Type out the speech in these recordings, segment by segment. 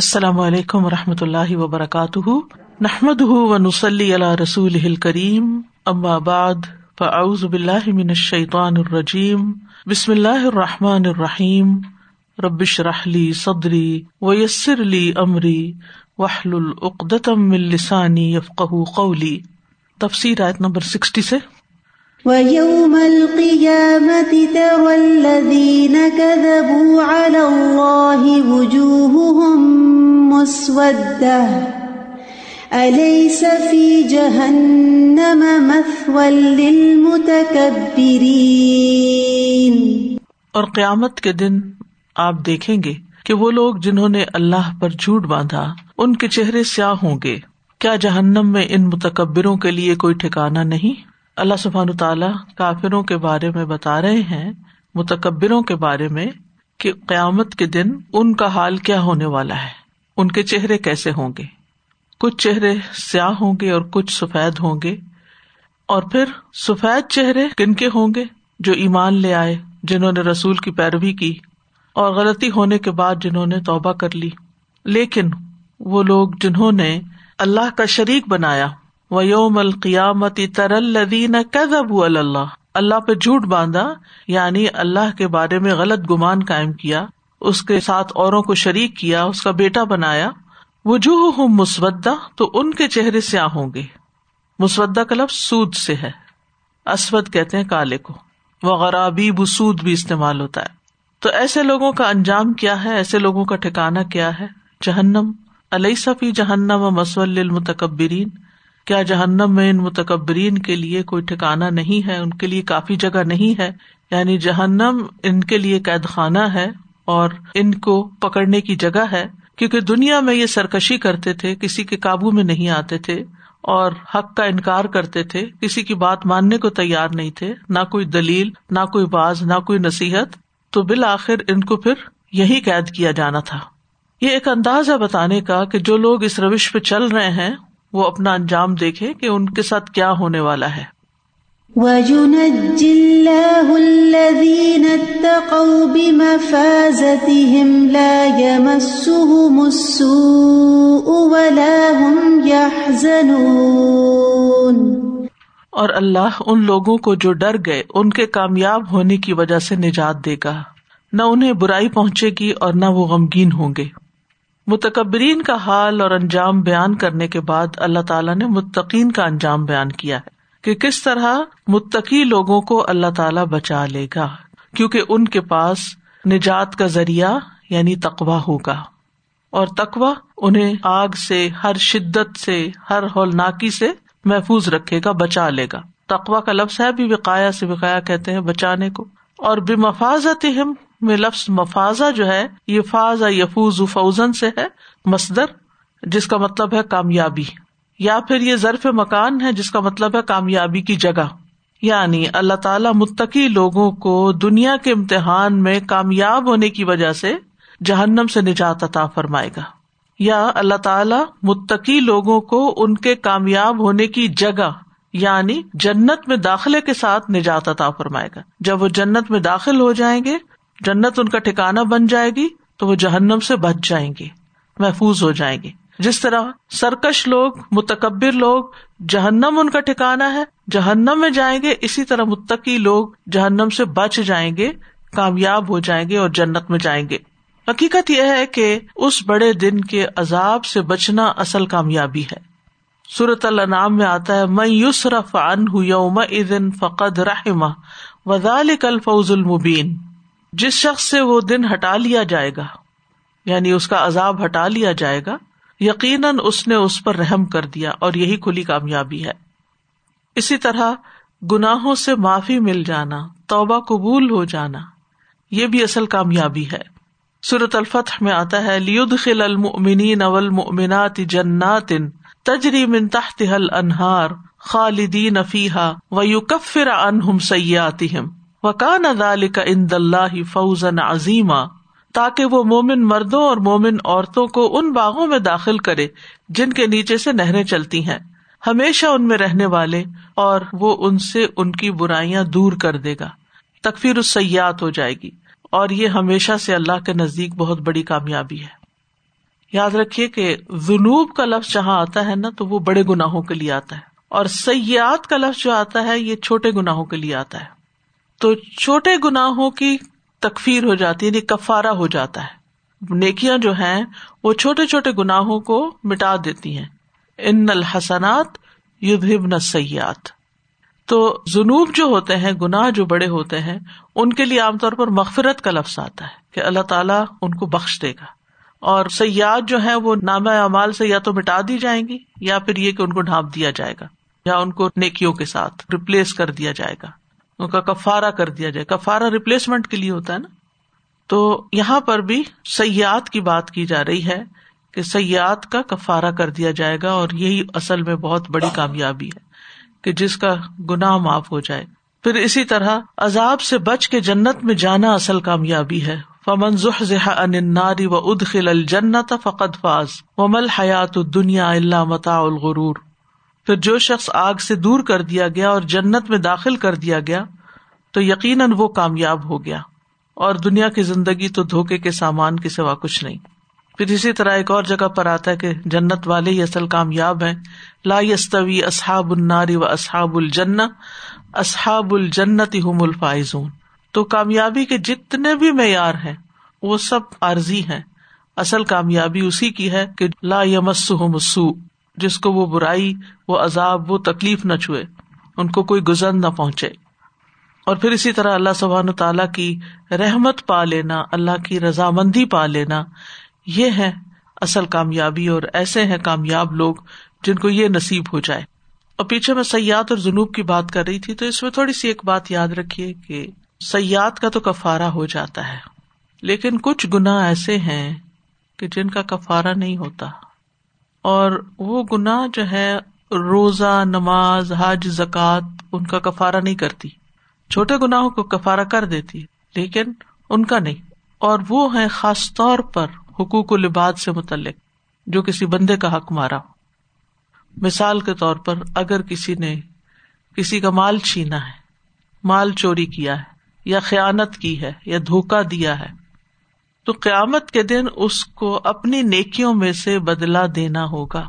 السلام علیکم و رحمۃ اللہ وبرکاتہ۔ نحمد و نسلی اللہ رسول کریم بعد، فاعوذ باللہ من الشیطان الرجیم۔ بسم اللہ الرحمٰن الرحیم۔ ربش رحلی صدری ویسر علی عمری وحل العقدم السانی یفق قولی۔ تفصیل آیت نمبر سکسٹی سے۔ وَيَوْمَ الْقِيَامَةِ تَرَى الَّذِينَ كَذَبُوا عَلَى اللَّهِ وُجُوهُهُمْ مُسْوَدَّةٌ. أَلَيْسَ فِي جَهَنَّمَ مَثْوًى لِلْمُتَكَبِّرِينَ؟ اور قیامت کے دن آپ دیکھیں گے کہ وہ لوگ جنہوں نے اللہ پر جھوٹ باندھا، ان کے چہرے سیاہ ہوں گے۔ کیا جہنم میں ان متکبروں کے لیے کوئی ٹھکانا نہیں؟ اللہ سبحان تعالیٰ کافروں کے بارے میں بتا رہے ہیں، متکبروں کے بارے میں کہ قیامت کے دن ان کا حال کیا ہونے والا ہے؟ ان کے چہرے کیسے ہوں گے؟ کچھ چہرے سیاہ ہوں گے اور کچھ سفید ہوں گے۔ اور پھر سفید چہرے کن کے ہوں گے؟ جو ایمان لے آئے، جنہوں نے رسول کی پیروی کی، اور غلطی ہونے کے بعد جنہوں نے توبہ کر لی۔ لیکن وہ لوگ جنہوں نے اللہ کا شریک بنایا و یوم القیامتی تر الدین کب اللہ اللہ پہ جھوٹ باندھا یعنی اللہ کے بارے میں غلط گمان قائم کیا، اس کے ساتھ اوروں کو شریک کیا، اس کا بیٹا بنایا۔ وجوہ ہوں مسودہ، تو ان کے چہرے سیاہ ہوں گے۔ مسودہ کا لفظ سود سے ہے۔ اسود کہتے ہیں کالے کو۔ وہ غرابی بسود بھی استعمال ہوتا ہے۔ تو ایسے لوگوں کا انجام کیا ہے؟ ایسے لوگوں کا ٹھکانا کیا ہے؟ جہنم۔ علیہ صفی جہنم و مسول المتکبرین کیا جہنم میں ان متکبرین کے لیے کوئی ٹھکانا نہیں ہے؟ ان کے لیے کافی جگہ نہیں ہے؟ یعنی جہنم ان کے لیے قید خانہ ہے اور ان کو پکڑنے کی جگہ ہے، کیونکہ دنیا میں یہ سرکشی کرتے تھے، کسی کے قابو میں نہیں آتے تھے اور حق کا انکار کرتے تھے، کسی کی بات ماننے کو تیار نہیں تھے، نہ کوئی دلیل، نہ کوئی باز، نہ کوئی نصیحت، تو بالآخر ان کو پھر یہی قید کیا جانا تھا۔ یہ ایک انداز ہے بتانے کا کہ جو لوگ اس روش پہ چل رہے ہیں وہ اپنا انجام دیکھے کہ ان کے ساتھ کیا ہونے والا ہے۔ اور اللہ ان لوگوں کو جو ڈر گئے ان کے کامیاب ہونے کی وجہ سے نجات دے گا۔ نہ انہیں برائی پہنچے گی اور نہ وہ غمگین ہوں گے۔ متکبرین کا حال اور انجام بیان کرنے کے بعد اللہ تعالیٰ نے متقین کا انجام بیان کیا ہے کہ کس طرح متقی لوگوں کو اللہ تعالیٰ بچا لے گا، کیونکہ ان کے پاس نجات کا ذریعہ یعنی تقوا ہوگا۔ اور تقوا انہیں آگ سے، ہر شدت سے، ہر ہولناکی سے محفوظ رکھے گا، بچا لے گا۔ تقوا کا لفظ ہے، بھی وقایا سے وقایا کہتے ہیں بچانے کو۔ اور بے مفاظت میں لفظ مفاظہ جو ہے یہ فاض یفوز فوزن سے ہے، مصدر، جس کا مطلب ہے کامیابی، یا پھر یہ ضرف مکان ہے، جس کا مطلب ہے کامیابی کی جگہ۔ یعنی اللہ تعالیٰ متقی لوگوں کو دنیا کے امتحان میں کامیاب ہونے کی وجہ سے جہنم سے نجات عطا فرمائے گا۔ یا اللہ تعالیٰ متقی لوگوں کو ان کے کامیاب ہونے کی جگہ یعنی جنت میں داخلے کے ساتھ نجات عطا فرمائے گا۔ جب وہ جنت میں داخل ہو جائیں گے جنت ان کا ٹھکانا بن جائے گی تو وہ جہنم سے بچ جائیں گے محفوظ ہو جائیں گے جس طرح سرکش لوگ، متکبر لوگ، جہنم ان کا ٹھکانا ہے، جہنم میں جائیں گے، اسی طرح متقی لوگ جہنم سے بچ جائیں گے، کامیاب ہو جائیں گے اور جنت میں جائیں گے۔ حقیقت یہ ہے کہ اس بڑے دن کے عذاب سے بچنا اصل کامیابی ہے۔ صورت اللہ نام میں آتا ہے میں یوسرف ان یوم فقد رحما وزال کل فوز المبین۔ جس شخص سے وہ دن ہٹا لیا جائے گا یعنی اس کا عذاب ہٹا لیا جائے گا، یقیناً اس نے اس پر رحم کر دیا اور یہی کھلی کامیابی ہے۔ اسی طرح گناہوں سے معافی مل جانا، توبہ قبول ہو جانا، یہ بھی اصل کامیابی ہے۔ سورت الفتح میں آتا ہے لیود خل المنین اول ممنات جنات تجری من تحت انہار خالدین افیحا و یو کفر انہم سیاتہم وکان ادال کا اند اللہ فوزن عظیمہ تاکہ وہ مومن مردوں اور مومن عورتوں کو ان باغوں میں داخل کرے جن کے نیچے سے نہریں چلتی ہیں۔ ہمیشہ ان میں رہنے والے اور وہ ان سے ان کی برائیاں دور کر دے گا۔ تکفیر السیات ہو جائے گی۔ اور یہ ہمیشہ سے اللہ کے نزدیک بہت بڑی کامیابی ہے۔ یاد رکھیے کہ جنوب کا لفظ جہاں آتا ہے نا تو وہ بڑے گناہوں کے لیے آتا ہے۔ اور سیاحت کا لفظ جو آتا ہے یہ چھوٹے گناہوں کے لیے آتا ہے۔ تو چھوٹے گناہوں کی تکفیر ہو جاتی ہے یعنی کفارا ہو جاتا ہے۔ نیکیاں جو ہیں، وہ چھوٹے چھوٹے گناہوں کو مٹا دیتی ہیں۔ ان الحسنات یدھبن سیاحت تو جنوب جو ہوتے ہیں، گناہ جو بڑے ہوتے ہیں، ان کے لیے عام طور پر مغفرت کا لفظ آتا ہے کہ اللہ تعالیٰ ان کو بخش دے گا۔ اور سیاحت جو ہے وہ نام اعمال سے یا تو مٹا دی جائیں گی، یا پھر یہ کہ ان کو ڈھانپ دیا جائے گا، یا ان کو نیکیوں کے ساتھ ریپلیس کر دیا جائے گا۔ ان کا کفارا کر دیا جائے۔ کفارا ریپلیسمنٹ کے لیے ہوتا ہے نا۔ تو یہاں پر بھی سیاحت کی بات کی جا رہی ہے کہ سیاحت کا کفارا کر دیا جائے گا اور یہی اصل میں بہت بڑی کامیابی ہے کہ جس کا گناہ معاف ہو جائے۔ پھر اسی طرح عذاب سے بچ کے جنت میں جانا اصل کامیابی ہے۔ فمن اناری و ادخل الجنت فقط فاز۔ ومل حیات دنیا اللہ متا الغرور پھر جو شخص آگ سے دور کر دیا گیا اور جنت میں داخل کر دیا گیا، تو یقیناً وہ کامیاب ہو گیا۔ اور دنیا کی زندگی تو دھوکے کے سامان کے سوا کچھ نہیں۔ پھر اسی طرح ایک اور جگہ پر آتا ہے کہ جنت والے ہی اصل کامیاب ہیں۔ لا یستوی اصحاب الناری و اصحاب الجن اصحاب الجنت ہم الفائزون۔ تو کامیابی کے جتنے بھی معیار ہیں، وہ سب عارضی ہیں۔ اصل کامیابی اسی کی ہے کہ لا یمس مسو جس کو وہ برائی، وہ عذاب، وہ تکلیف نہ چھوئے، ان کو کوئی گزر نہ پہنچے۔ اور پھر اسی طرح اللہ سبحان تعالیٰ کی رحمت پا لینا، اللہ کی رضامندی پا لینا، یہ ہے اصل کامیابی اور ایسے ہیں کامیاب لوگ جن کو یہ نصیب ہو جائے۔ اور پیچھے میں سیاحت اور جنوب کی بات کر رہی تھی، تو اس میں تھوڑی سی ایک بات یاد رکھیے کہ سیاحت کا تو کفارا ہو جاتا ہے، لیکن کچھ گنا ایسے ہیں کہ جن کا کفارا نہیں ہوتا۔ اور وہ گنا جو ہے، روزہ، نماز، حج زکات ان کا کفارا نہیں کرتی۔ چھوٹے گناہوں کو کفارا کر دیتی، لیکن ان کا نہیں۔ اور وہ ہے خاص طور پر حقوق و لباد سے متعلق، جو کسی بندے کا حق مارا مثال کے طور پر اگر کسی نے کسی کا مال چھینا ہے، مال چوری کیا ہے، یا خیانت کی ہے، یا دھوکا دیا ہے تو قیامت کے دن اس کو اپنی نیکیوں میں سے بدلا دینا ہوگا۔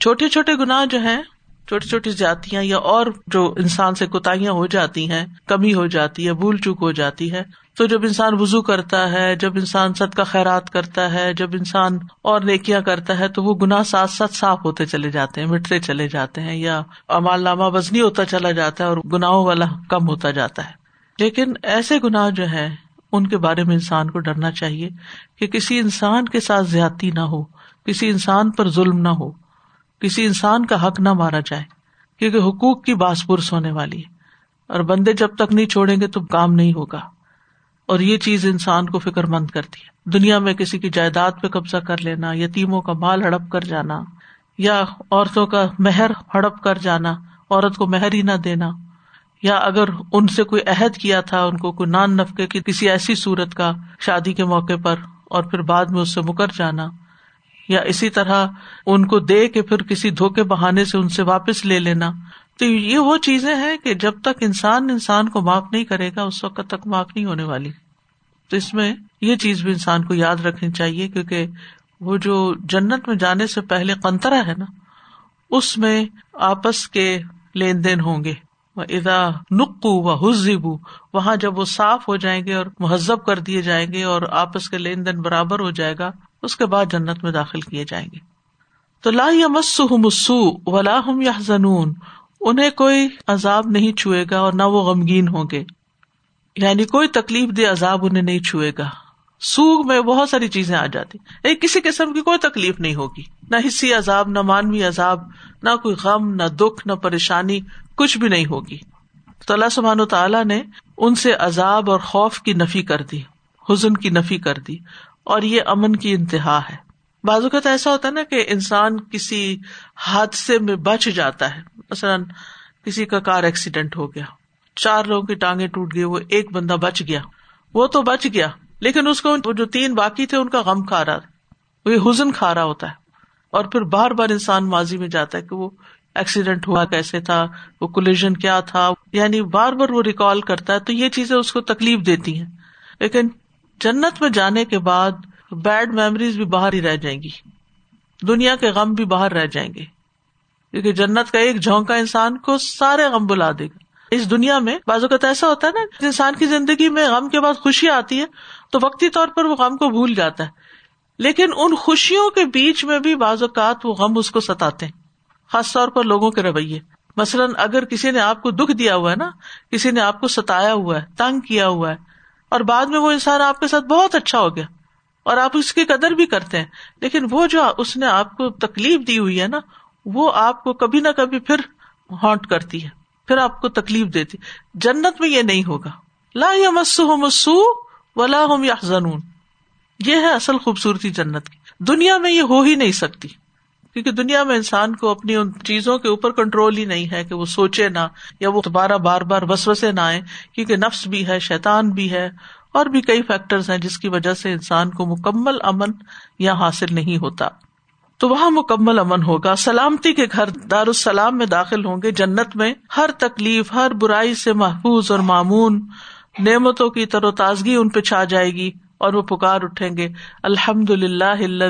چھوٹے چھوٹے گناہ جو ہیں، چھوٹی چھوٹی جاتیاں یا اور جو انسان سے کوتاہیاں ہو جاتی ہیں، کمی ہو جاتی ہے، بھول چوک ہو جاتی ہے۔ تو جب انسان وزو کرتا ہے، جب انسان سد کا خیرات کرتا ہے، جب انسان اور نیکیاں کرتا ہے، تو وہ گناہ ساتھ ساتھ صاف ہوتے چلے جاتے ہیں، مٹتے چلے جاتے ہیں یا امال نامہ وزنی ہوتا چلا جاتا ہے اور گناہوں والا کم ہوتا جاتا ہے۔ لیکن ایسے گناہ جو ہے ان کے بارے میں انسان کو ڈرنا چاہیے کہ کسی انسان کے ساتھ زیادتی نہ ہو، کسی انسان پر ظلم نہ ہو، کسی انسان کا حق نہ مارا جائے، کیونکہ حقوق کی باس پرس ہونے والی ہے۔ اور بندے جب تک نہیں چھوڑیں گے تو کام نہیں ہوگا۔ اور یہ چیز انسان کو فکر مند کرتی ہے۔ دنیا میں کسی کی جائیداد پہ قبضہ کر لینا، یتیموں کا مال ہڑپ کر جانا، یا عورتوں کا مہر ہڑپ کر جانا، عورت کو مہر ہی نہ دینا۔ یا اگر ان سے کوئی عہد کیا تھا، ان کو کوئی نان نفقے کی کسی ایسی صورت کا شادی کے موقع پر اور پھر بعد میں اس سے مکر جانا، یا اسی طرح ان کو دے کے پھر کسی دھوکے بہانے سے ان سے واپس لے لینا۔ تو یہ وہ چیزیں ہیں کہ جب تک انسان انسان کو معاف نہیں کرے گا، اس وقت تک معاف نہیں ہونے والی۔ تو اس میں یہ چیز بھی انسان کو یاد رکھنی چاہیے، کیونکہ وہ جو جنت میں جانے سے پہلے قنترا ہے نا، اس میں آپس کے لین دین ہوں گے۔ ادا نقو و حزب وہاں جب وہ صاف ہو جائیں گے اور مہذب کر دیے جائیں گے اور آپس کے لین دین برابر ہو جائے گا، اس کے بعد جنت میں داخل کیے جائیں گے۔ تو لا یا مسو ولا ہم یا زنون انہیں کوئی عذاب نہیں چھوئے گا اور نہ وہ غمگین ہوں گے۔ یعنی کوئی تکلیف دے عذاب انہیں نہیں چھوئے گا۔ سوگ میں بہت ساری چیزیں آ جاتی۔ ایک کسی قسم کی کوئی تکلیف نہیں ہوگی۔ نہ حصی عذاب، نہ مانوی عذاب، نہ کوئی غم، نہ دکھ، نہ پریشانی کچھ بھی نہیں ہوگی۔ تو اللہ سبحان و تعالیٰ نے ان سے عذاب اور خوف کی نفی کر دی، حزن کی نفی کر دی، اور یہ امن کی انتہا ہے۔ بازو کا تو ایسا ہوتا ہے نا کہ انسان کسی حادثے میں بچ جاتا ہے۔ مثلاً کسی کا کار ایکسیڈینٹ ہو گیا، چار لوگوں کی ٹانگیں ٹوٹ گئی، وہ ایک بندہ بچ گیا۔ وہ تو بچ گیا، لیکن اس کو جو تین باقی تھے، ان کا غم کھا رہا، وہ حزن کھا رہا ہوتا ہے۔ اور پھر بار بار انسان ماضی میں جاتا ہے کہ وہ ایکسیڈینٹ ہوا کیسے تھا؟ وہ کولیجن کیا تھا؟ یعنی بار بار وہ ریکال کرتا ہے تو یہ چیزیں اس کو تکلیف دیتی ہیں۔ لیکن جنت میں جانے کے بعد بیڈ میموریز بھی باہر ہی رہ جائیں گی۔ دنیا کے غم بھی باہر رہ جائیں گے۔ کیونکہ جنت کا ایک جھونکا انسان کو سارے غم بلا دے گا۔ اس دنیا میں بعض اوقات ایسا ہوتا ہے نا انسان کی زندگی میں غم کے بعد خوشی آتی ہے تو وقتی طور پر وہ غم کو بھول جاتا ہے۔ لیکن ان خوشیوں کے بیچ میں بھی بعض اوقات وہ غم اس کو ستاتے ہیں۔ خاص طور پر لوگوں کے رویے۔ مثلاً اگر کسی نے آپ کو دکھ دیا ہوا ہے نا، کسی نے آپ کو ستایا ہوا ہے، تنگ کیا ہوا ہے، اور بعد میں وہ انسان آپ کے ساتھ بہت اچھا ہو گیا، اور آپ اس کی قدر بھی کرتے ہیں، لیکن وہ جو اس نے آپ کو تکلیف دی ہوئی ہے نا، وہ آپ کو کبھی نہ کبھی پھر ہانٹ کرتی ہے، پھر آپ کو تکلیف دیتی جنت میں یہ نہیں ہوگا۔ لا یا مسو ولا ہم یا زنون یہ ہے اصل خوبصورتی جنت کی۔ دنیا میں یہ ہو ہی نہیں سکتی۔ کیونکہ دنیا میں انسان کو اپنی ان چیزوں کے اوپر کنٹرول ہی نہیں ہے کہ وہ سوچے نہ، یا وہ دوبارہ بار بار بسوسے نہ آئے کیونکہ نفس بھی ہے شیتان بھی ہے، اور بھی کئی فیکٹرز ہیں جس کی وجہ سے انسان کو مکمل امن یہاں حاصل نہیں ہوتا۔ تو وہاں مکمل امن ہوگا۔ سلامتی کے گھر دار السلام میں داخل ہوں گے۔ جنت میں ہر تکلیف، ہر برائی سے محفوظ اور معمون نعمتوں کی تر و تازگی ان پہ چھا جائے گی۔ اور وہ پکار اٹھیں گے الحمد للہ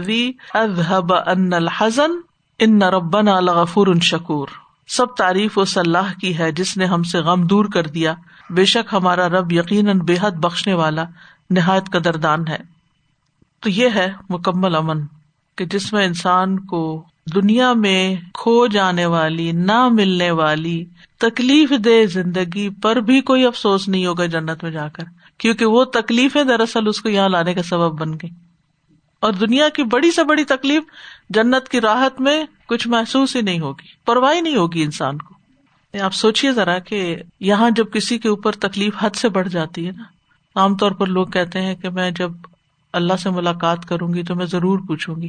اذهب ان الحزن، ان ربنا لغفور شکور. سب تعریف اس اللہ کی ہے جس نے ہم سے غم دور کر دیا۔ بے شک ہمارا رب یقیناً بے حد بخشنے والا، نہایت قدردان ہے۔ تو یہ ہے مکمل امن کہ جس میں انسان کو دنیا میں کھو جانے والی، نہ ملنے والی تکلیف دہ زندگی پر بھی کوئی افسوس نہیں ہوگا جنت میں جا کر۔ کیونکہ وہ تکلیفیں دراصل اس کو یہاں لانے کا سبب بن گئی۔ اور دنیا کی بڑی سے بڑی تکلیف جنت کی راحت میں کچھ محسوس ہی نہیں ہوگی پرواہ نہیں ہوگی انسان کو۔ آپ سوچیے ذرا کہ یہاں جب کسی کے اوپر تکلیف حد سے بڑھ جاتی ہے نا، عام طور پر لوگ کہتے ہیں کہ میں جب اللہ سے ملاقات کروں گی تو میں ضرور پوچھوں گی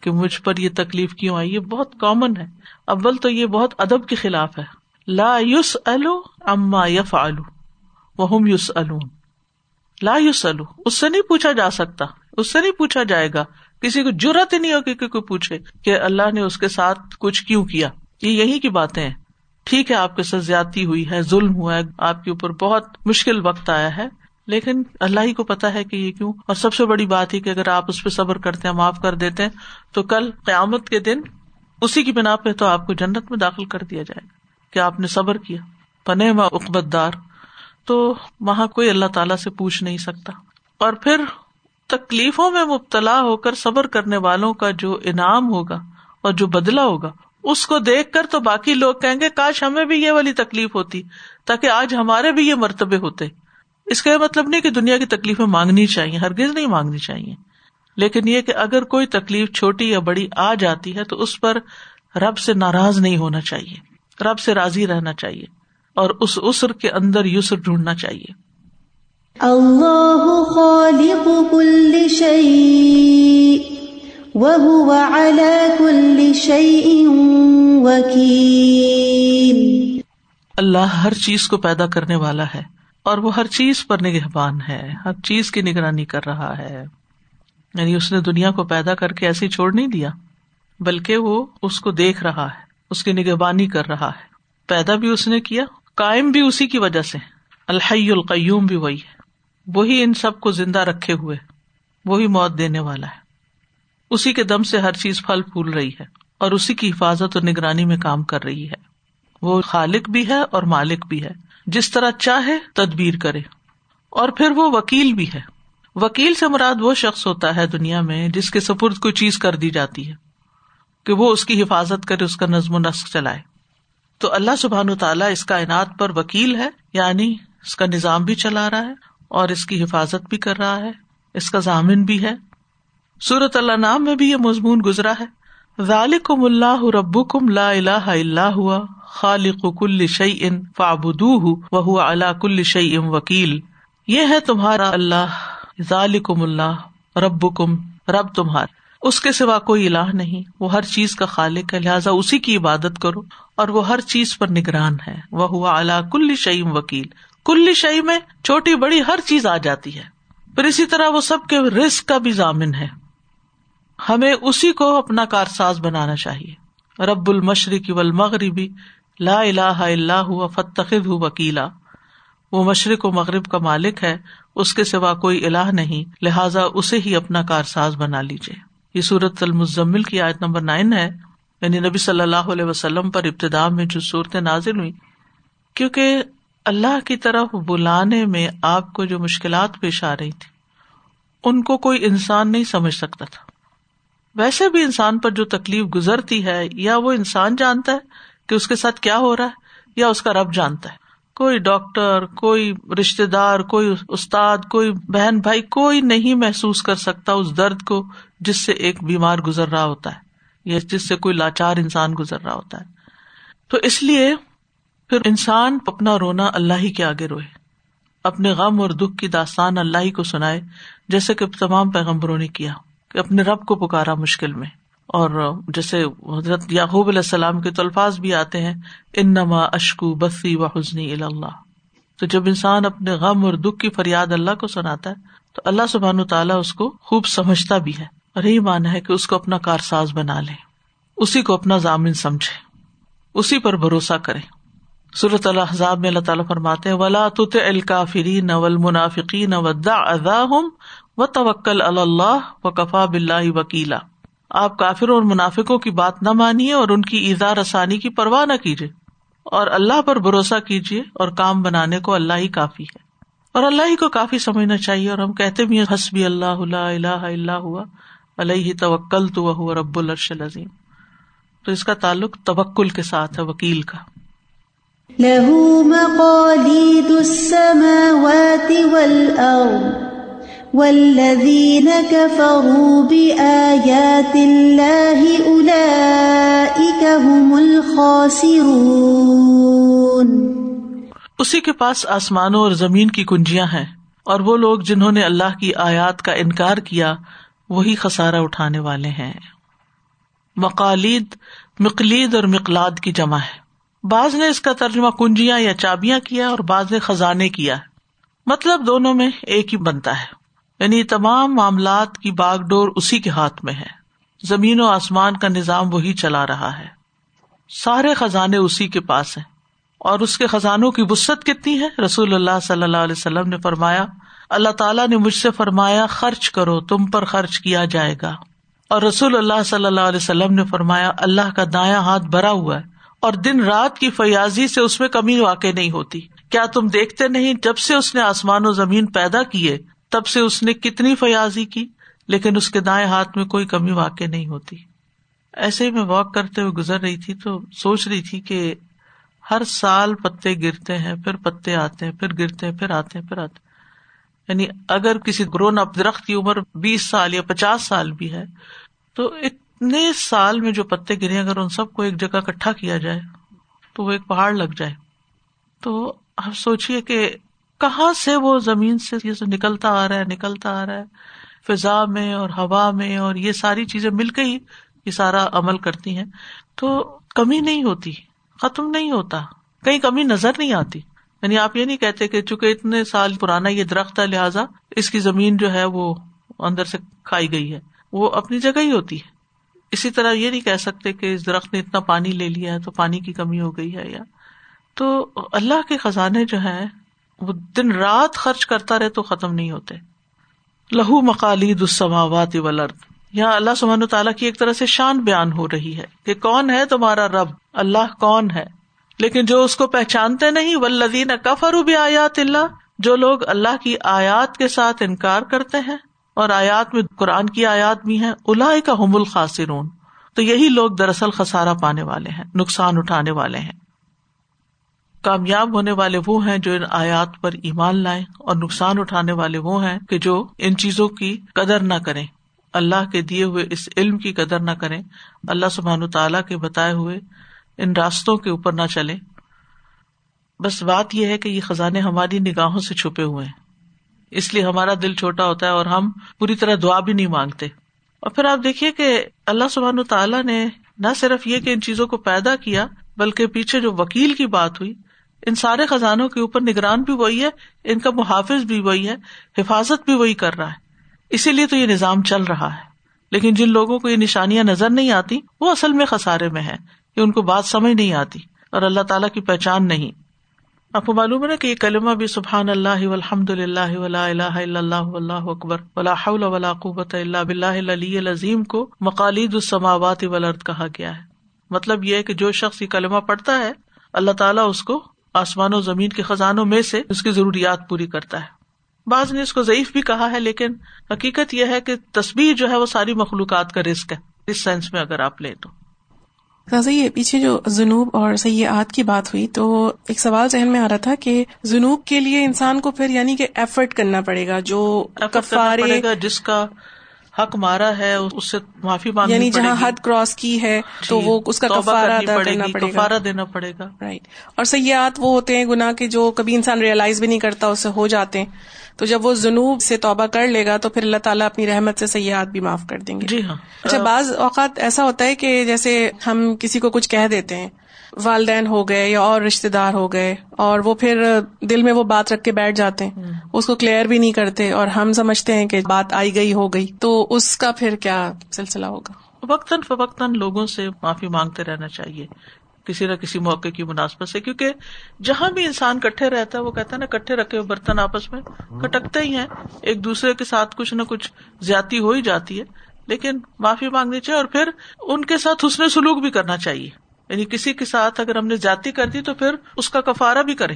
کہ مجھ پر یہ تکلیف کیوں آئی؟ یہ بہت کامن ہے۔ اول تو یہ بہت ادب کے خلاف ہے۔ لا یوس اما یف آلو وہ یوس لا یوس اس سے نہیں پوچھا جا سکتا۔ اس سے نہیں پوچھا جائے گا۔ کسی کو ضرورت ہی نہیں ہوگی کہ کوئی پوچھے کہ اللہ نے اس کے ساتھ کچھ کیوں کیا۔ یہ یہی کی باتیں ہیں۔ ٹھیک ہے، آپ کے ساتھ زیادتی ہوئی ہے، ظلم ہوا ہے، آپ کے اوپر بہت مشکل وقت آیا ہے۔ لیکن اللہ ہی کو پتا ہے کہ یہ کیوں۔ اور سب سے بڑی بات ہی کہ اگر آپ اس پہ صبر کرتے ہیں، معاف کر دیتے ہیں، تو کل قیامت کے دن اسی کی بنا پہ تو آپ کو جنت میں داخل کر دیا جائے گا کہ آپ نے صبر کیا۔ پنے میں اقبت دار۔ تو وہاں کوئی اللہ تعالی سے پوچھ نہیں سکتا۔ اور پھر تکلیفوں میں مبتلا ہو کر صبر کرنے والوں کا جو انعام ہوگا اور جو بدلا ہوگا، اس کو دیکھ کر تو باقی لوگ کہیں گے، کاش ہمیں بھی یہ والی تکلیف ہوتی، تاکہ آج ہمارے بھی یہ مرتبے ہوتے۔ اس کا یہ مطلب نہیں کہ دنیا کی تکلیفیں مانگنی چاہیے، ہرگز نہیں مانگنی چاہیے۔ لیکن یہ کہ اگر کوئی تکلیف چھوٹی یا بڑی آ جاتی ہے تو اس پر رب سے ناراض نہیں ہونا چاہیے، رب سے راضی رہنا چاہیے۔ اور اس اسر کے اندر یسر ڈھونڈنا چاہیے۔ اللہ خالق کل وهو على كل شيء وكيل اللہ ہر چیز کو پیدا کرنے والا ہے اور وہ ہر چیز پر نگہبان ہے ہر چیز کی نگرانی کر رہا ہے۔ یعنی اس نے دنیا کو پیدا کر کے ایسے چھوڑ نہیں دیا بلکہ وہ اس کو دیکھ رہا ہے اس کی نگہبانی کر رہا ہے۔ پیدا بھی اس نے کیا قائم بھی اسی کی وجہ سے الحی القیوم بھی وہی ہے۔ وہی ان سب کو زندہ رکھے ہوئے، وہی موت دینے والا ہے۔ اسی کے دم سے ہر چیز پھل پھول رہی ہے اور اسی کی حفاظت اور نگرانی میں کام کر رہی ہے۔ وہ خالق بھی ہے اور مالک بھی ہے۔ جس طرح چاہے، تدبیر کرے۔ اور پھر وہ وکیل بھی ہے۔ وکیل سے مراد وہ شخص ہوتا ہے دنیا میں جس کے سپرد کوئی چیز کر دی جاتی ہے، کہ وہ اس کی حفاظت کرے، اس کا نظم و نسق چلائے۔ تو اللہ سبحان و تعالیٰ اس کائنات پر وکیل ہے یعنی اس کا نظام بھی چلا رہا ہے اور اس کی حفاظت بھی کر رہا ہے، اس کا ضامن بھی ہے۔ سورت اللہ نام میں بھی یہ مضمون گزرا ہے۔ ذالکم اللہ رب کم لا الہ الا ہوا، خالق کل شعی ان فابدو وہ اللہ کل شعی ام وکیل۔ یہ ہے تمہارا اللہ، ذالکم اللہ رب کم رب تمہارا۔ اس کے سوا کوئی الہ نہیں۔ وہ ہر چیز کا خالق ہے، لہٰذا اسی کی عبادت کرو۔ اور وہ ہر چیز پر نگران ہے۔ وہ ہوا اللہ کل شعیم وکیل۔ کل شعی میں چھوٹی بڑی ہر چیز آ جاتی ہے۔ پھر اسی طرح وہ سب کے رسک کا بھی ضامن ہے۔ ہمیں اسی کو اپنا کارساز بنانا چاہیے۔ رب المشرق ول مغربی لا الہ اللہ فتخ وکیلا۔ وہ مشرق و مغرب کا مالک ہے، اس کے سوا کوئی الہ نہیں۔ لہٰذا اسے ہی اپنا کارساز بنا لیجیے یہ سورت المزمل کی آیت نمبر نائن ہے۔ یعنی نبی صلی اللہ علیہ وسلم پر ابتدا میں جو صورتیں نازل ہوئی کیونکہ اللہ کی طرف بلانے میں آپ کو جو مشکلات پیش آ رہی تھی، ان کو کوئی انسان نہیں سمجھ سکتا تھا۔ ویسے بھی انسان پر جو تکلیف گزرتی ہے، یا وہ انسان جانتا ہے کہ اس کے ساتھ کیا ہو رہا ہے، یا اس کا رب جانتا ہے۔ کوئی ڈاکٹر، کوئی رشتے دار، کوئی استاد، کوئی بہن بھائی، کوئی نہیں محسوس کر سکتا اس درد کو جس سے ایک بیمار گزر رہا ہوتا ہے، یا جس سے کوئی لاچار انسان گزر رہا ہوتا ہے۔ تو اس لیے پھر انسان اپنا رونا اللہ ہی کے آگے روئے۔ اپنے غم اور دکھ کی داستان اللہ ہی کو سنائے، جیسے کہ تمام پیغمبروں نے کیا، کہ اپنے رب کو پکارا مشکل میں۔ اور جیسے حضرت یعقوب علیہ السلام کے تو الفاظ بھی آتے ہیں ان نما اشکو بسی و حسنی اللہ تو جب انسان اپنے غم اور دکھ کی فریاد اللہ کو سناتا ہے، تو اللہ سبحان تعالیٰ اس کو خوب سمجھتا بھی ہے۔ اور یہی مانا ہے کہ اس کو اپنا کارساز بنا لے، اسی کو اپنا ضامن سمجھے، اسی پر بھروسہ کرے۔ صورت اللہ حضاب میں اللہ تعالیٰ فرماتے ولا تط الکافری نول منافقی ندا ادا ہوں و توکل اللہ و کفا بلّہ وکیلا آپ کافر اور منافقوں کی بات نہ مانیے اور ان کی ایزا رسانی کی پرواہ نہ کیجیے۔ اور اللہ پر بھروسہ کیجیے اور کام بنانے کو اللہ ہی کافی ہے۔ اور اللہ ہی کو کافی سمجھنا چاہیے اور ہم کہتے بھی حسبی اللہ اللہ اللہ ہوا۔ علیہ توکل تو وہ رب الرش العظیم۔ تو اس کا تعلق توکل کے ساتھ ہے وکیل کا۔ له مقاليد السماوات والأرض والذين كفروا بآيات الله أولئك هم الخاسرون۔ اسی کے پاس آسمانوں اور زمین کی کنجیاں ہیں اور وہ لوگ جنہوں نے اللہ کی آیات کا انکار کیا وہی خسارا اٹھانے والے ہیں۔ مقالید مقلید اور مقلاد کی جمع ہے۔ بعض نے اس کا ترجمہ کنجیاں یا چابیاں کیا اور بعض نے خزانے کیا مطلب دونوں میں ایک ہی بنتا ہے۔ یعنی تمام معاملات کی باغ ڈور اسی کے ہاتھ میں ہے۔ زمین و آسمان کا نظام وہی چلا رہا ہے۔ سارے خزانے اسی کے پاس ہیں۔ اور اس کے خزانوں کی وسط کتنی ہے؟ رسول اللہ صلی اللہ علیہ وسلم نے فرمایا اللہ تعالیٰ نے مجھ سے فرمایا، خرچ کرو، تم پر خرچ کیا جائے گا۔ اور رسول اللہ صلی اللہ علیہ وسلم نے فرمایا، اللہ کا دایاں ہاتھ بھرا ہوا ہے اور دن رات کی فیاضی سے اس میں کمی واقع نہیں ہوتی۔ کیا تم دیکھتے نہیں، جب سے اس نے آسمان و زمین پیدا کیے، تب سے اس نے کتنی فیاضی کی، لیکن اس کے دائیں ہاتھ میں کوئی کمی واقع نہیں ہوتی۔ ایسے ہی میں واک کرتے ہوئے گزر رہی تھی تو سوچ رہی تھی کہ ہر سال پتے گرتے ہیں، پھر پتے آتے ہیں، پھر گرتے ہیں، پھر آتے ہیں، پھر آتے یعنی اگر کسی گرون اپ درخت کی عمر بیس سال یا پچاس سال بھی ہے، تو اتنے سال میں جو پتے گرے، اگر ان سب کو ایک جگہ اکٹھا کیا جائے، تو وہ ایک پہاڑ لگ جائے۔ تو آپ سوچیے کہ کہاں سے وہ زمین سے یہ نکلتا آ رہا ہے، نکلتا آ رہا ہے۔ فضا میں اور ہوا میں اور یہ ساری چیزیں مل کے ہی یہ سارا عمل کرتی ہیں۔ تو کمی نہیں ہوتی، ختم نہیں ہوتا۔ کہیں کمی نظر نہیں آتی۔ یعنی آپ یہ نہیں کہتے کہ چونکہ اتنے سال پرانا یہ درخت ہے لہٰذا اس کی زمین جو ہے وہ اندر سے کھائی گئی ہے۔ وہ اپنی جگہ ہی ہوتی ہے۔ اسی طرح یہ نہیں کہہ سکتے کہ اس درخت نے اتنا پانی لے لیا ہے تو پانی کی کمی ہو گئی ہے یا۔ تو اللہ کے خزانے جو ہے وہ دن رات خرچ کرتا رہے تو ختم نہیں ہوتے۔ لہو مقالید السماوات والارض۔ یہاں اللہ سبحانہ تعالیٰ کی ایک طرح سے شان بیان ہو رہی ہے کہ کون ہے تمہارا رب؟ اللہ کون ہے؟ لیکن جو اس کو پہچانتے نہیں ولدین کفر بھی آیات اللہ، جو لوگ اللہ کی آیات کے ساتھ انکار کرتے ہیں اور آیات میں قرآن کی آیات بھی ہیں الا کا حم الخاصرون تو یہی لوگ دراصل خسارا پانے والے ہیں، نقصان اٹھانے والے ہیں۔ کامیاب ہونے والے وہ ہیں جو ان آیات پر ایمان لائیں اور نقصان اٹھانے والے وہ ہیں کہ جو ان چیزوں کی قدر نہ کریں۔ اللہ کے دیے ہوئے اس علم کی قدر نہ کریں۔ اللہ سبحان تعالیٰ کے بتائے ہوئے ان راستوں کے اوپر نہ چلے۔ بس بات یہ ہے کہ یہ خزانے ہماری نگاہوں سے چھپے ہوئے ہیں۔ اس لیے ہمارا دل چھوٹا ہوتا ہے اور ہم پوری طرح دعا بھی نہیں مانگتے۔ اور پھر آپ دیکھیے کہ اللہ سبحان تعالیٰ نے نہ صرف یہ کہ ان چیزوں کو پیدا کیا، بلکہ پیچھے جو وکیل کی بات ہوئی، ان سارے خزانوں کے اوپر نگران بھی وہی ہے، ان کا محافظ بھی وہی ہے، حفاظت بھی وہی کر رہا ہے۔ اسی لیے تو یہ نظام چل رہا ہے۔ لیکن جن لوگوں کو یہ نشانیاں نظر نہیں آتی، وہ اصل میں خسارے میں ہے کہ ان کو بات سمجھ نہیں آتی اور اللہ تعالیٰ کی پہچان نہیں۔ آپ کو معلوم ہے نا کہ یہ کلمہ بھی سبحان اللہ الحمد للہ ولا الہ الا اللہ اللہ اکبر، ولا حول ولا قوت اللہ بلّہ العلی العظیم کو مقالید السماوات والارض کہا گیا ہے۔ مطلب یہ کہ جو شخص یہ کلمہ پڑھتا ہے، اللہ تعالیٰ اس کو آسمان و زمین کے خزانوں میں سے اس کی ضروریات پوری کرتا ہے۔ بعض نے اس کو ضعیف بھی کہا ہے، لیکن حقیقت یہ ہے کہ تصویر جو ہے وہ ساری مخلوقات کا رسک ہے۔ اس سینس میں اگر آپ لیں تو۔ یہ پیچھے جو جنوب اور سیاحت کی بات ہوئی تو ایک سوال ذہن میں آ رہا تھا کہ جنوب کے لیے انسان کو پھر یعنی کہ ایفرٹ کرنا پڑے گا جو کفارے گا جس کا حق مارا ہے اس سے معافی مانگنی یعنی جہاں حد کراس کی ہے تو جی، وہ اس کا کفارہ ادا کرنا پڑے گا۔ کفارہ دینا پڑے گا۔ رائٹ اور سیاحت وہ ہوتے ہیں گناہ کے جو کبھی انسان ریئلائز بھی نہیں کرتا اس سے ہو جاتے ہیں۔ تو جب وہ جنوب سے توبہ کر لے گا تو پھر اللہ تعالیٰ اپنی رحمت سے سیاحت بھی معاف کر دیں گے۔ جی ہاں۔ اچھا بعض اوقات ایسا ہوتا ہے کہ جیسے ہم کسی کو کچھ کہہ دیتے ہیں والدین ہو گئے یا اور رشتے دار ہو گئے اور وہ پھر دل میں وہ بات رکھ کے بیٹھ جاتے ہیں۔ اس کو کلیئر بھی نہیں کرتے اور ہم سمجھتے ہیں کہ بات آئی گئی ہو گئی۔ تو اس کا پھر کیا سلسلہ ہوگا؟ وقتاً فوقتاً لوگوں سے معافی مانگتے رہنا چاہیے۔ کسی نہ کسی موقع کی مناسبت سے کیونکہ جہاں بھی انسان کٹھے رہتا ہے وہ کہتا ہے نا کٹھے رکھے ہوئے برتن آپس میں کٹکتے ہی ہیں۔ ایک دوسرے کے ساتھ کچھ نہ کچھ زیادتی ہو ہی جاتی ہے لیکن معافی مانگنی چاہیے اور پھر ان کے ساتھ حسن سلوک بھی کرنا چاہیے۔ یعنی کسی کے ساتھ اگر ہم نے جاتی کر دی تو پھر اس کا کفارا بھی کرے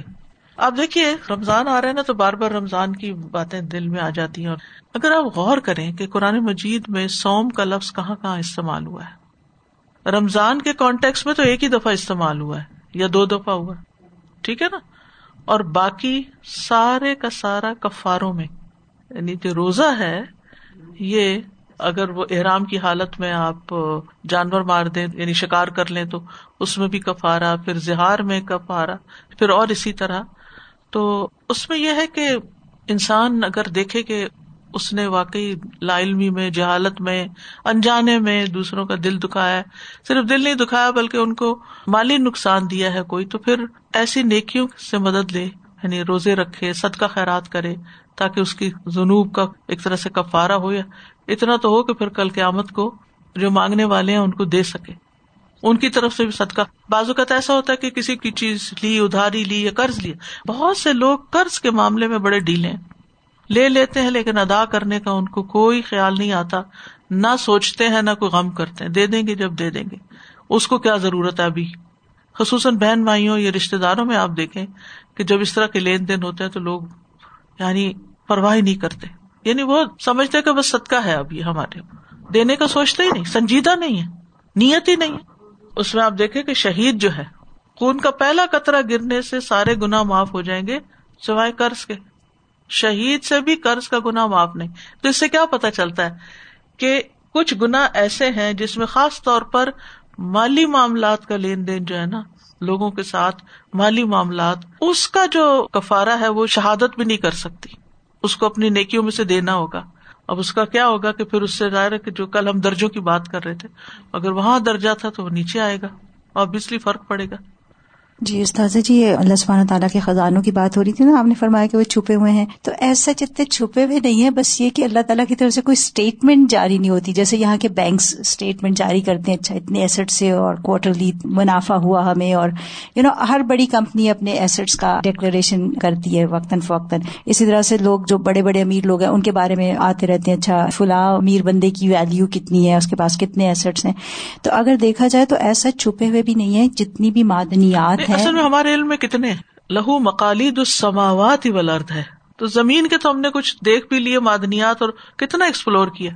آپ دیکھیے، رمضان آ رہا ہے نا تو بار بار رمضان کی باتیں دل میں آ جاتی ہیں۔ اور اگر آپ غور کریں کہ قرآن مجید میں سوم کا لفظ کہاں کہاں استعمال ہوا ہے۔ رمضان کے کانٹیکس میں تو ایک ہی دفعہ استعمال ہوا ہے، یا دو دفعہ ہوا۔ ٹھیک ہے نا؟ اور باقی سارے کا سارا کفاروں میں یعنی جو روزہ ہے، یہ اگر وہ احرام کی حالت میں آپ جانور مار دیں یعنی شکار کر لیں تو اس میں بھی کفارا پھر زہار میں کفارا پھر اور اسی طرح۔ تو اس میں یہ ہے کہ انسان اگر دیکھے کہ اس نے واقعی لا علمی میں، جہالت میں، انجانے میں دوسروں کا دل دکھایا، صرف دل نہیں دکھایا بلکہ ان کو مالی نقصان دیا ہے کوئی، تو پھر ایسی نیکیوں سے مدد لے۔ یعنی روزے رکھے، صدقہ خیرات کرے تاکہ اس کی جنوب کا ایک طرح سے کفارا ہو یا اتنا تو ہو کہ پھر کل قیامت کو جو مانگنے والے ہیں ان کو دے سکے۔ ان کی طرف سے بھی صدقہ۔ بازو کا ایسا ہوتا ہے کہ کسی کی چیز لی، ادھاری لی یا قرض لیا۔ بہت سے لوگ قرض کے معاملے میں بڑے ڈیلے ہیں۔ لے لیتے ہیں لیکن ادا کرنے کا ان کو کوئی خیال نہیں آتا۔ نہ سوچتے ہیں، نہ کوئی غم کرتے ہیں۔ دے دیں گے جب دے دیں گے۔ اس کو کیا ضرورت ہے ابھی؟ خصوصاً بہن بھائیوں یا رشتے داروں میں آپ دیکھیں۔ کہ جب اس طرح کے لین دین ہوتے ہیں تو لوگ یعنی پرواہ نہیں کرتے۔ یعنی وہ سمجھتے کہ بس صدقہ ہے اب یہ ہمارے۔ دینے کا سوچتے ہی نہیں، سنجیدہ نہیں ہے، نیت ہی نہیں ہے۔ اس میں آپ دیکھیں کہ شہید جو ہے، خون کا پہلا قطرہ گرنے سے سارے گنا معاف ہو جائیں گے، سوائے قرض کے۔ شہید سے بھی قرض کا گنا معاف نہیں۔ تو اس سے کیا پتا چلتا ہے کہ کچھ گنا ایسے ہیں جس میں خاص طور پر مالی معاملات کا لین دین جو ہے نا، لوگوں کے ساتھ مالی معاملات، اس کا جو کفارا ہے وہ شہادت بھی نہیں کر سکتی۔ اس کو اپنی نیکیوں میں سے دینا ہوگا۔ اب اس کا کیا ہوگا کہ پھر اس سے ظاہر ہے کہ جو کل ہم درجوں کی بات کر رہے تھے، اگر وہاں درجہ تھا تو وہ نیچے آئے گا آبیسلی فرق پڑے گا۔ جی استاذہ جی یہ اللہ سبحانہ تعالیٰ کے خزانوں کی بات ہو رہی تھی نا، آپ نے فرمایا کہ وہ چھپے ہوئے ہیں۔ تو ایسا اتنے چھپے ہوئے نہیں ہے بس یہ کہ اللہ تعالیٰ کی طرف سے کوئی اسٹیٹمنٹ جاری نہیں ہوتی۔ جیسے یہاں کے بینکس اسٹیٹمنٹ جاری کرتے ہیں اچھا اتنے ایسٹ سے اور کوارٹرلی منافع ہوا ہمیں اور یو نو ہر بڑی کمپنی اپنے ایسٹس کا ڈیکلریشن کرتی ہے وقتاً فوقتاً۔ اسی طرح سے لوگ جو بڑے بڑے امیر لوگ ہیں، ان کے بارے میں آتے رہتے ہیں اچھا فلاں امیر بندے کی ویلو کتنی ہے، اس کے پاس کتنے ایسٹس ہیں۔ تو اگر دیکھا جائے تو ایسا چھپے ہوئے بھی نہیں ہے جتنی بھی معدنیات ہیں ہمارے علم میں کتنے لہو مکالید السماوات ولرد ہے۔ تو زمین کے تو ہم نے کچھ دیکھ بھی لیے، معدنیات، اور کتنا ایکسپلور کیا۔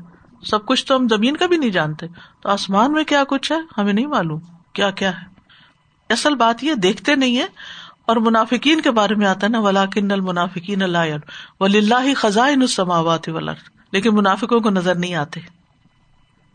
سب کچھ تو ہم زمین کا بھی نہیں جانتے۔ تو آسمان میں کیا کچھ ہے؟ ہمیں نہیں معلوم۔ کیا کیا ہے؟ اصل بات یہ دیکھتے نہیں ہے اور منافقین کے بارے میں آتا ہے نا ولاکن المنافقین اللہ ولی اللہ خزائن السماوات ولرد لیکن منافقوں کو نظر نہیں آتے۔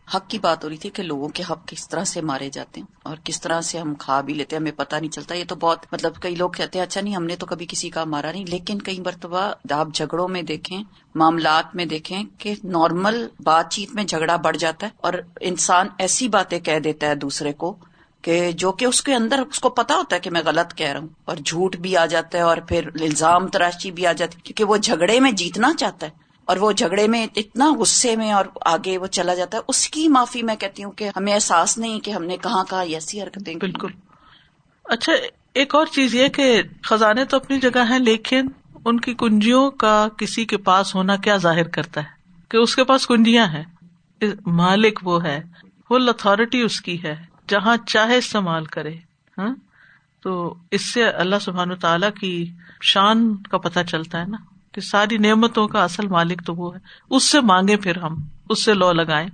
حق کی بات ہو رہی تھی کہ لوگوں کے حق کس طرح سے مارے جاتے ہیں اور کس طرح سے ہم کھا بھی لیتے ہیں، ہمیں پتا نہیں چلتا۔ یہ تو بہت مطلب کئی لوگ کہتے ہیں اچھا نہیں، ہم نے تو کبھی کسی کا مارا نہیں، لیکن کئی مرتبہ آپ جھگڑوں میں دیکھیں، معاملات میں دیکھیں کہ نارمل بات چیت میں جھگڑا بڑھ جاتا ہے اور انسان ایسی باتیں کہہ دیتا ہے دوسرے کو کہ جو کہ اس کے اندر اس کو پتا ہوتا ہے کہ میں غلط کہہ رہا ہوں اور جھوٹ بھی آ جاتا ہے اور پھر الزام تراشی بھی آ جاتی ہے، کیونکہ وہ جھگڑے میں جیتنا چاہتا ہے۔ اور وہ جھگڑے میں اتنا غصے میں اور آگے وہ چلا جاتا ہے، اس کی معافی میں کہتی ہوں کہ ہمیں احساس نہیں کہ ہم نے کہاں کہا ایسی حرکتیں بالکل۔ اچھا ایک اور چیز یہ کہ خزانے تو اپنی جگہ ہے لیکن ان کی کنجیوں کا کسی کے پاس ہونا کیا ظاہر کرتا ہے؟ کہ اس کے پاس کنجیاں ہیں۔ مالک وہ ہے فل اتارٹی اس کی ہے، جہاں چاہے استعمال کرے ہاں؟ تو اس سے اللہ سبحان تعالی کی شان کا پتہ چلتا ہے نا۔ کہ ساری نعمتوں کا اصل مالک تو وہ ہے۔ اس سے مانگے پھر ہم، اس سے لو لگائیں۔